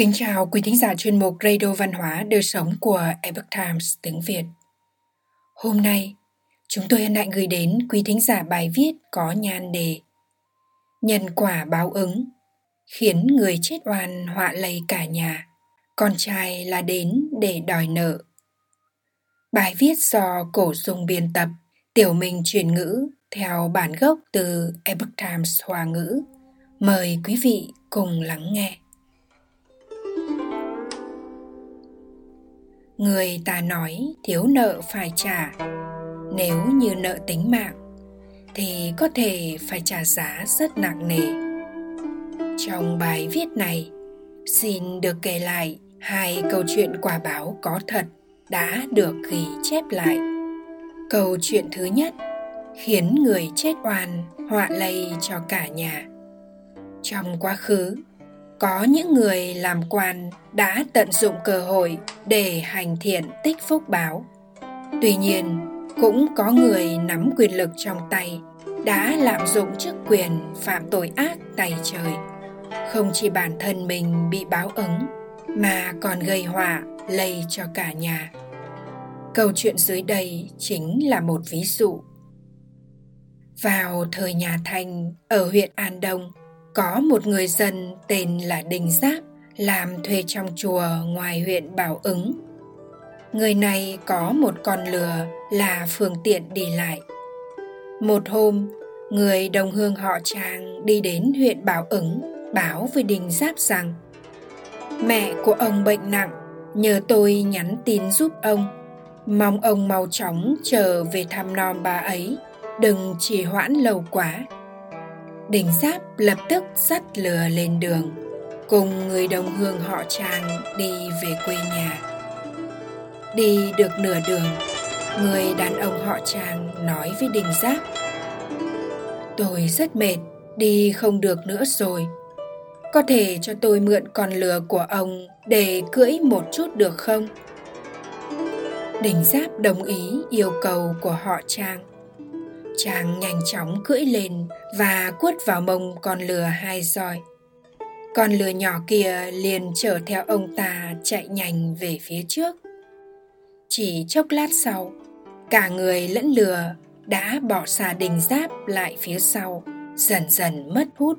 Kính chào quý thính giả chuyên mục Radio Văn hóa Đời Sống của Epoch Times tiếng Việt. Hôm nay, chúng tôi hân hạnh gửi đến quý thính giả bài viết có nhan đề Nhân quả báo ứng, khiến người chết oan họa lây cả nhà, con trai là đến để đòi nợ. Bài viết do cổ dung biên tập, tiểu minh chuyển ngữ theo bản gốc từ Epoch Times Hoa ngữ. Mời quý vị cùng lắng nghe. Người ta nói thiếu nợ phải trả. Nếu như nợ tính mạng, thì có thể phải trả giá rất nặng nề. Trong bài viết này, xin được kể lại hai câu chuyện quả báo có thật đã được ghi chép lại. Câu chuyện thứ nhất, khiến người chết oan họa lây cho cả nhà. Trong quá khứ có những người làm quan đã tận dụng cơ hội để hành thiện tích phúc báo. Tuy nhiên, cũng có người nắm quyền lực trong tay đã lạm dụng chức quyền phạm tội ác tay trời. Không chỉ bản thân mình bị báo ứng, mà còn gây họa, lây cho cả nhà. Câu chuyện dưới đây chính là một ví dụ. Vào thời nhà thanh ở huyện an đông có một người dân tên là Đình Giáp làm thuê trong chùa ngoài huyện Bảo Ứng. Người này có một con lừa là phương tiện đi lại. Một hôm, người đồng hương họ Trang đi đến huyện Bảo Ứng báo với Đình Giáp rằng Mẹ của ông bệnh nặng, nhờ tôi nhắn tin giúp ông. Mong ông mau chóng trở về thăm nom bà ấy, đừng trì hoãn lâu quá Đình Giáp lập tức dắt lừa lên đường, cùng người đồng hương họ Trang đi về quê nhà. Đi được nửa đường, người đàn ông họ Trang nói với Đình Giáp Tôi rất mệt, đi không được nữa rồi. Có thể cho tôi mượn con lừa của ông để cưỡi một chút được không? Đình Giáp đồng ý yêu cầu của họ Trang chàng nhanh chóng cưỡi lên và quất vào mông con lừa hai roi. Con lừa nhỏ kia liền chở theo ông ta chạy nhanh về phía trước. Chỉ chốc lát sau, cả người lẫn lừa đã bỏ xa đình giáp lại phía sau, dần dần mất hút.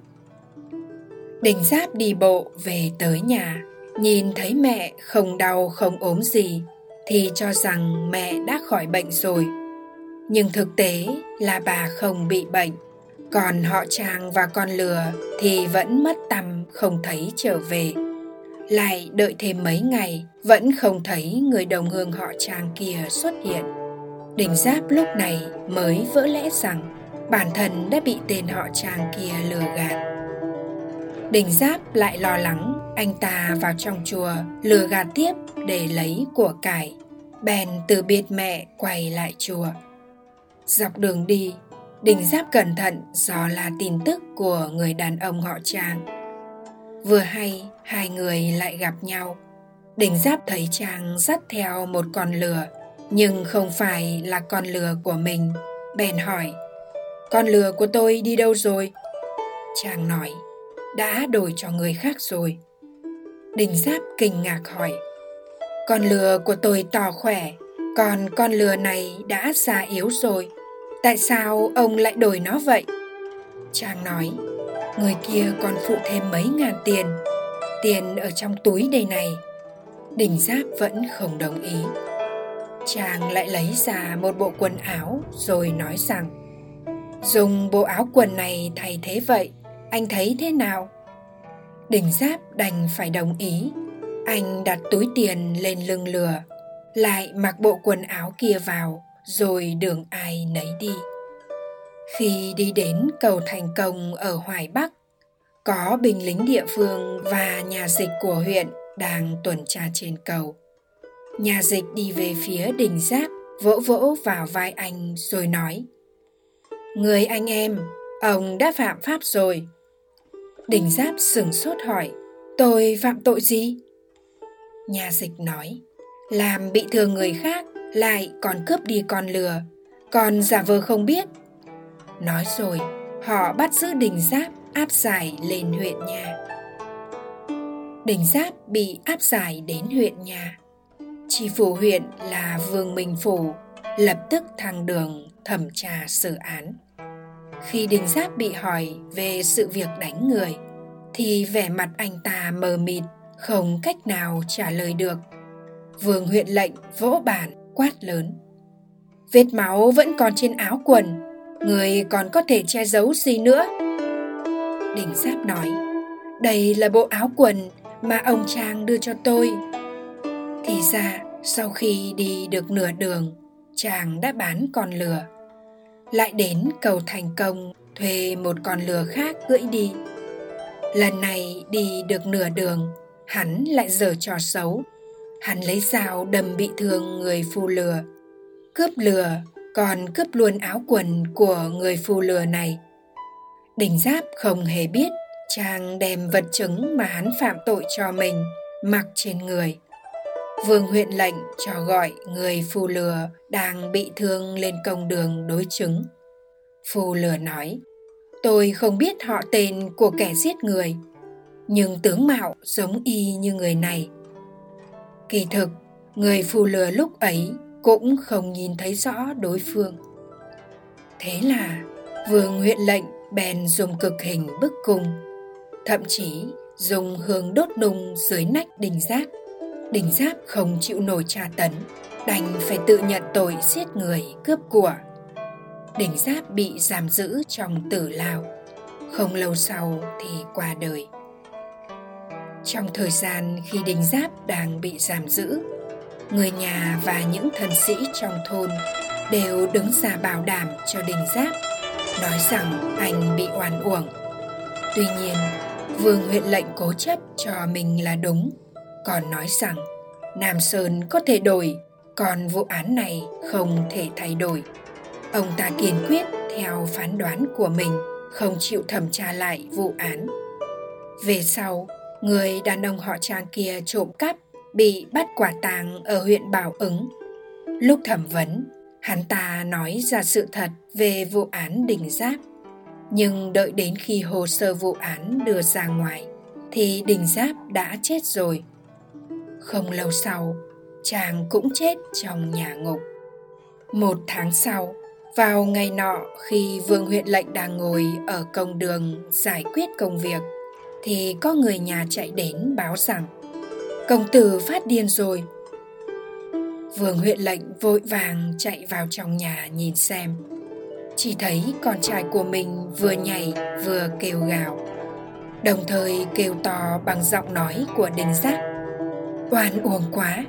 Đình giáp đi bộ về tới nhà, nhìn thấy mẹ không đau không ốm gì thì cho rằng mẹ đã khỏi bệnh rồi nhưng thực tế là bà không bị bệnh. Còn họ chàng và con lừa thì vẫn mất tầm không thấy trở về. Lại đợi thêm mấy ngày, vẫn không thấy người đồng hương họ chàng kia xuất hiện. Đình giáp lúc này mới vỡ lẽ rằng bản thân đã bị tên họ chàng kia lừa gạt. Đình giáp lại lo lắng anh ta vào trong chùa lừa gạt tiếp để lấy của cải. Bèn từ biệt mẹ quay lại chùa. Dọc đường đi, Đình Giáp cẩn thận dò là tin tức của người đàn ông họ Trang. Vừa hay, hai người lại gặp nhau. Đình Giáp thấy Trang dắt theo một con lừa, nhưng không phải là con lừa của mình. Bèn hỏi, con lừa của tôi đi đâu rồi? Trang nói, đã đổi cho người khác rồi. Đình Giáp kinh ngạc hỏi, con lừa của tôi to khỏe, còn con lừa này đã già yếu rồi tại sao ông lại đổi nó vậy? Trang nói, người kia còn phụ thêm mấy ngàn tiền tiền ở trong túi đây này. Đình giáp vẫn không đồng ý. Chàng lại lấy ra một bộ quần áo rồi nói rằng, dùng bộ áo quần này thay thế vậy, anh thấy thế nào? Đình giáp đành phải đồng ý. Anh đặt túi tiền lên lưng lừa, lại mặc bộ quần áo kia vào rồi đường ai nấy đi. Khi đi đến cầu thành công ở hoài bắc, có binh lính địa phương và nhà dịch của huyện đang tuần tra trên cầu. Nhà dịch đi về phía đình giáp, vỗ vỗ vào vai anh rồi nói, người anh em, ông đã phạm pháp rồi. Đình giáp sửng sốt hỏi, tôi phạm tội gì? Nhà dịch nói, làm bị thương người khác lại còn cướp đi con lừa còn giả vờ không biết nói rồi họ bắt giữ đình giáp áp giải lên huyện nhà Đình Giáp bị áp giải đến huyện nhà. Tri phủ huyện là Vương Minh Phủ lập tức thăng đường thẩm tra xử án. Khi Đình Giáp bị hỏi về sự việc đánh người, thì vẻ mặt anh ta mờ mịt, không cách nào trả lời được. Vương huyện lệnh vỗ bàn quát lớn. Vết máu vẫn còn trên áo quần, người còn có thể che giấu gì nữa? Đình Giáp nói, đây là bộ áo quần mà ông Trang đưa cho tôi. Thì ra, sau khi đi được nửa đường, chàng đã bán con lừa. Lại đến cầu thành công thuê một con lừa khác cưỡi đi. Lần này đi được nửa đường, hắn lại dở trò xấu. Hắn lấy dao đâm bị thương người phù lừa. Cướp lừa, còn cướp luôn áo quần của người phù lừa này. Đình Giáp không hề biết chàng đem vật chứng mà hắn phạm tội cho mình mặc trên người. Vương huyện lệnh cho gọi người phù lừa đang bị thương lên công đường đối chứng. Phù lừa nói, tôi không biết họ tên của kẻ giết người, nhưng tướng mạo giống y như người này. Kỳ thực, người phù lừa lúc ấy cũng không nhìn thấy rõ đối phương. Thế là vương huyện lệnh bèn dùng cực hình bức cung, thậm chí dùng hương đốt nung dưới nách đình giáp. Đình giáp không chịu nổi tra tấn, đành phải tự nhận tội giết người cướp của. Đình giáp bị giam giữ trong tử lao, không lâu sau thì qua đời. Trong thời gian khi đình giáp đang bị giam giữ, người nhà và những thần sĩ trong thôn đều đứng ra bảo đảm cho đình giáp nói rằng anh bị oan uổng. Tuy nhiên vương huyện lệnh cố chấp cho mình là đúng còn nói rằng nam sơn có thể đổi còn vụ án này không thể thay đổi. Ông ta kiên quyết theo phán đoán của mình không chịu thẩm tra lại vụ án. Về sau người đàn ông họ trang kia trộm cắp bị bắt quả tang ở huyện bảo ứng lúc thẩm vấn Hắn ta nói ra sự thật về vụ án đình giáp. Nhưng đợi đến khi hồ sơ vụ án đưa ra ngoài, thì đình giáp đã chết rồi. Không lâu sau, chàng cũng chết trong nhà ngục. Một tháng sau, vào ngày nọ khi vương huyện lệnh đang ngồi ở công đường giải quyết công việc, thì có người nhà chạy đến báo rằng, công tử phát điên rồi. Vương huyện lệnh vội vàng chạy vào trong nhà nhìn xem. Chỉ thấy con trai của mình vừa nhảy vừa kêu gào, Đồng thời kêu to bằng giọng nói của đình giác. Oan uổng quá.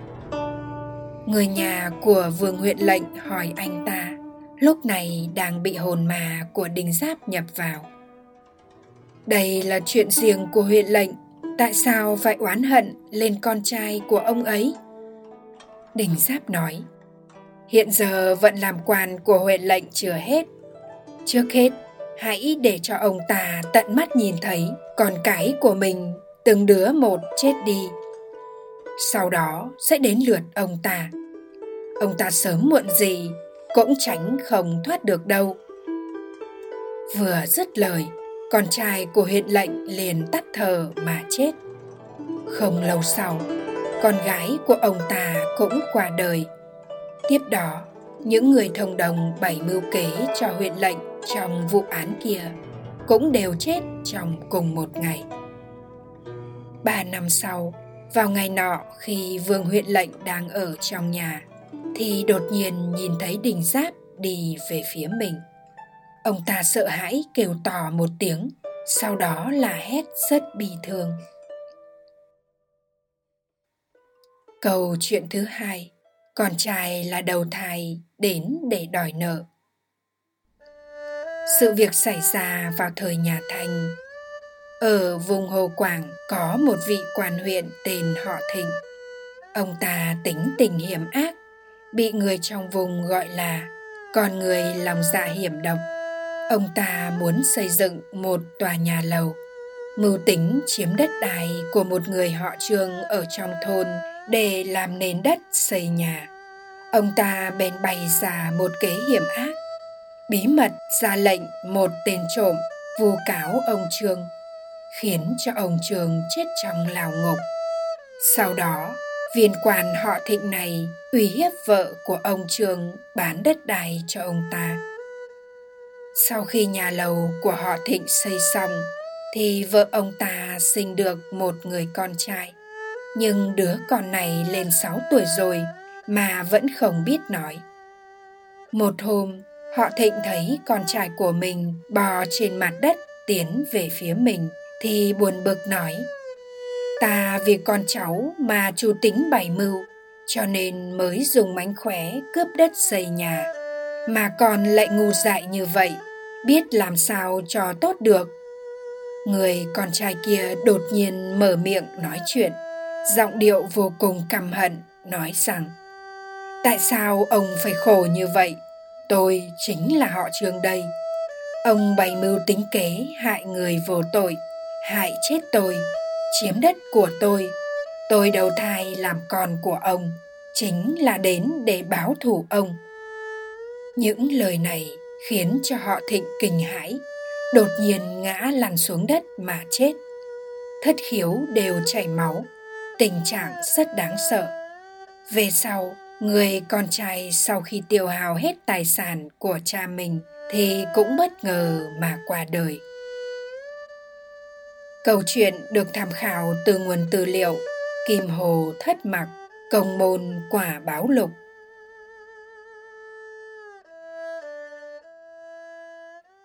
Người nhà của vương huyện lệnh hỏi anh ta, Lúc này đang bị hồn mà của đình giáp nhập vào. Đây là chuyện riêng của huyện lệnh Tại sao phải oán hận lên con trai của ông ấy? Đình Giáp nói, hiện giờ vận làm quan của huyện lệnh chưa hết. Trước hết, hãy để cho ông ta tận mắt nhìn thấy con cái của mình từng đứa một chết đi. Sau đó sẽ đến lượt ông ta. Ông ta sớm muộn gì cũng tránh không thoát được đâu. Vừa dứt lời, con trai của huyện lệnh liền tắt thở mà chết. Không lâu sau, con gái của ông ta cũng qua đời. Tiếp đó, những người thông đồng bảy mưu kế cho huyện lệnh trong vụ án kia cũng đều chết trong cùng một ngày. Ba năm sau, vào ngày nọ khi vương huyện lệnh đang ở trong nhà, thì đột nhiên nhìn thấy đình giáp đi về phía mình. Ông ta sợ hãi kêu to một tiếng, sau đó là hét rất bi thương. Câu chuyện thứ hai, con trai là đầu thai đến để đòi nợ. Sự việc xảy ra vào thời nhà Thanh. Ở vùng Hồ Quảng có một vị quan huyện tên họ Thịnh. Ông ta tính tình hiểm ác, bị người trong vùng gọi là con người lòng dạ hiểm độc. Ông ta muốn xây dựng một tòa nhà lầu, mưu tính chiếm đất đai của một người họ Trương ở trong thôn để làm nền đất xây nhà ông ta bèn bày ra một kế hiểm ác bí mật ra lệnh một tên trộm vu cáo ông trương khiến cho ông Trường chết trong lào ngục. Sau đó, viên quan họ Thịnh này uy hiếp vợ của ông Trường bán đất đai cho ông ta. Sau khi nhà lầu của họ Thịnh xây xong, thì vợ ông ta sinh được một người con trai. Nhưng đứa con này lên 6 tuổi rồi mà vẫn không biết nói. Một hôm, họ Thịnh thấy con trai của mình bò trên mặt đất tiến về phía mình thì buồn bực nói Ta vì con cháu mà chủ tính bày mưu cho nên mới dùng mánh khóe cướp đất xây nhà mà còn lại ngu dại như vậy, biết làm sao cho tốt được. Người con trai kia đột nhiên mở miệng nói chuyện, giọng điệu vô cùng căm hận, nói rằng, tại sao ông phải khổ như vậy? Tôi chính là họ trường đây. Ông bày mưu tính kế hại người vô tội, hại chết tôi, chiếm đất của tôi. Tôi đầu thai làm con của ông, chính là đến để báo thù ông những lời này khiến cho họ thịnh kinh hãi, đột nhiên ngã lăn xuống đất mà chết. Thất khiếu đều chảy máu, tình trạng rất đáng sợ. Về sau, người con trai sau khi tiêu hào hết tài sản của cha mình thì cũng bất ngờ mà qua đời. Câu chuyện được tham khảo từ nguồn tư liệu kim hồ thất mặc, công môn quả báo lục.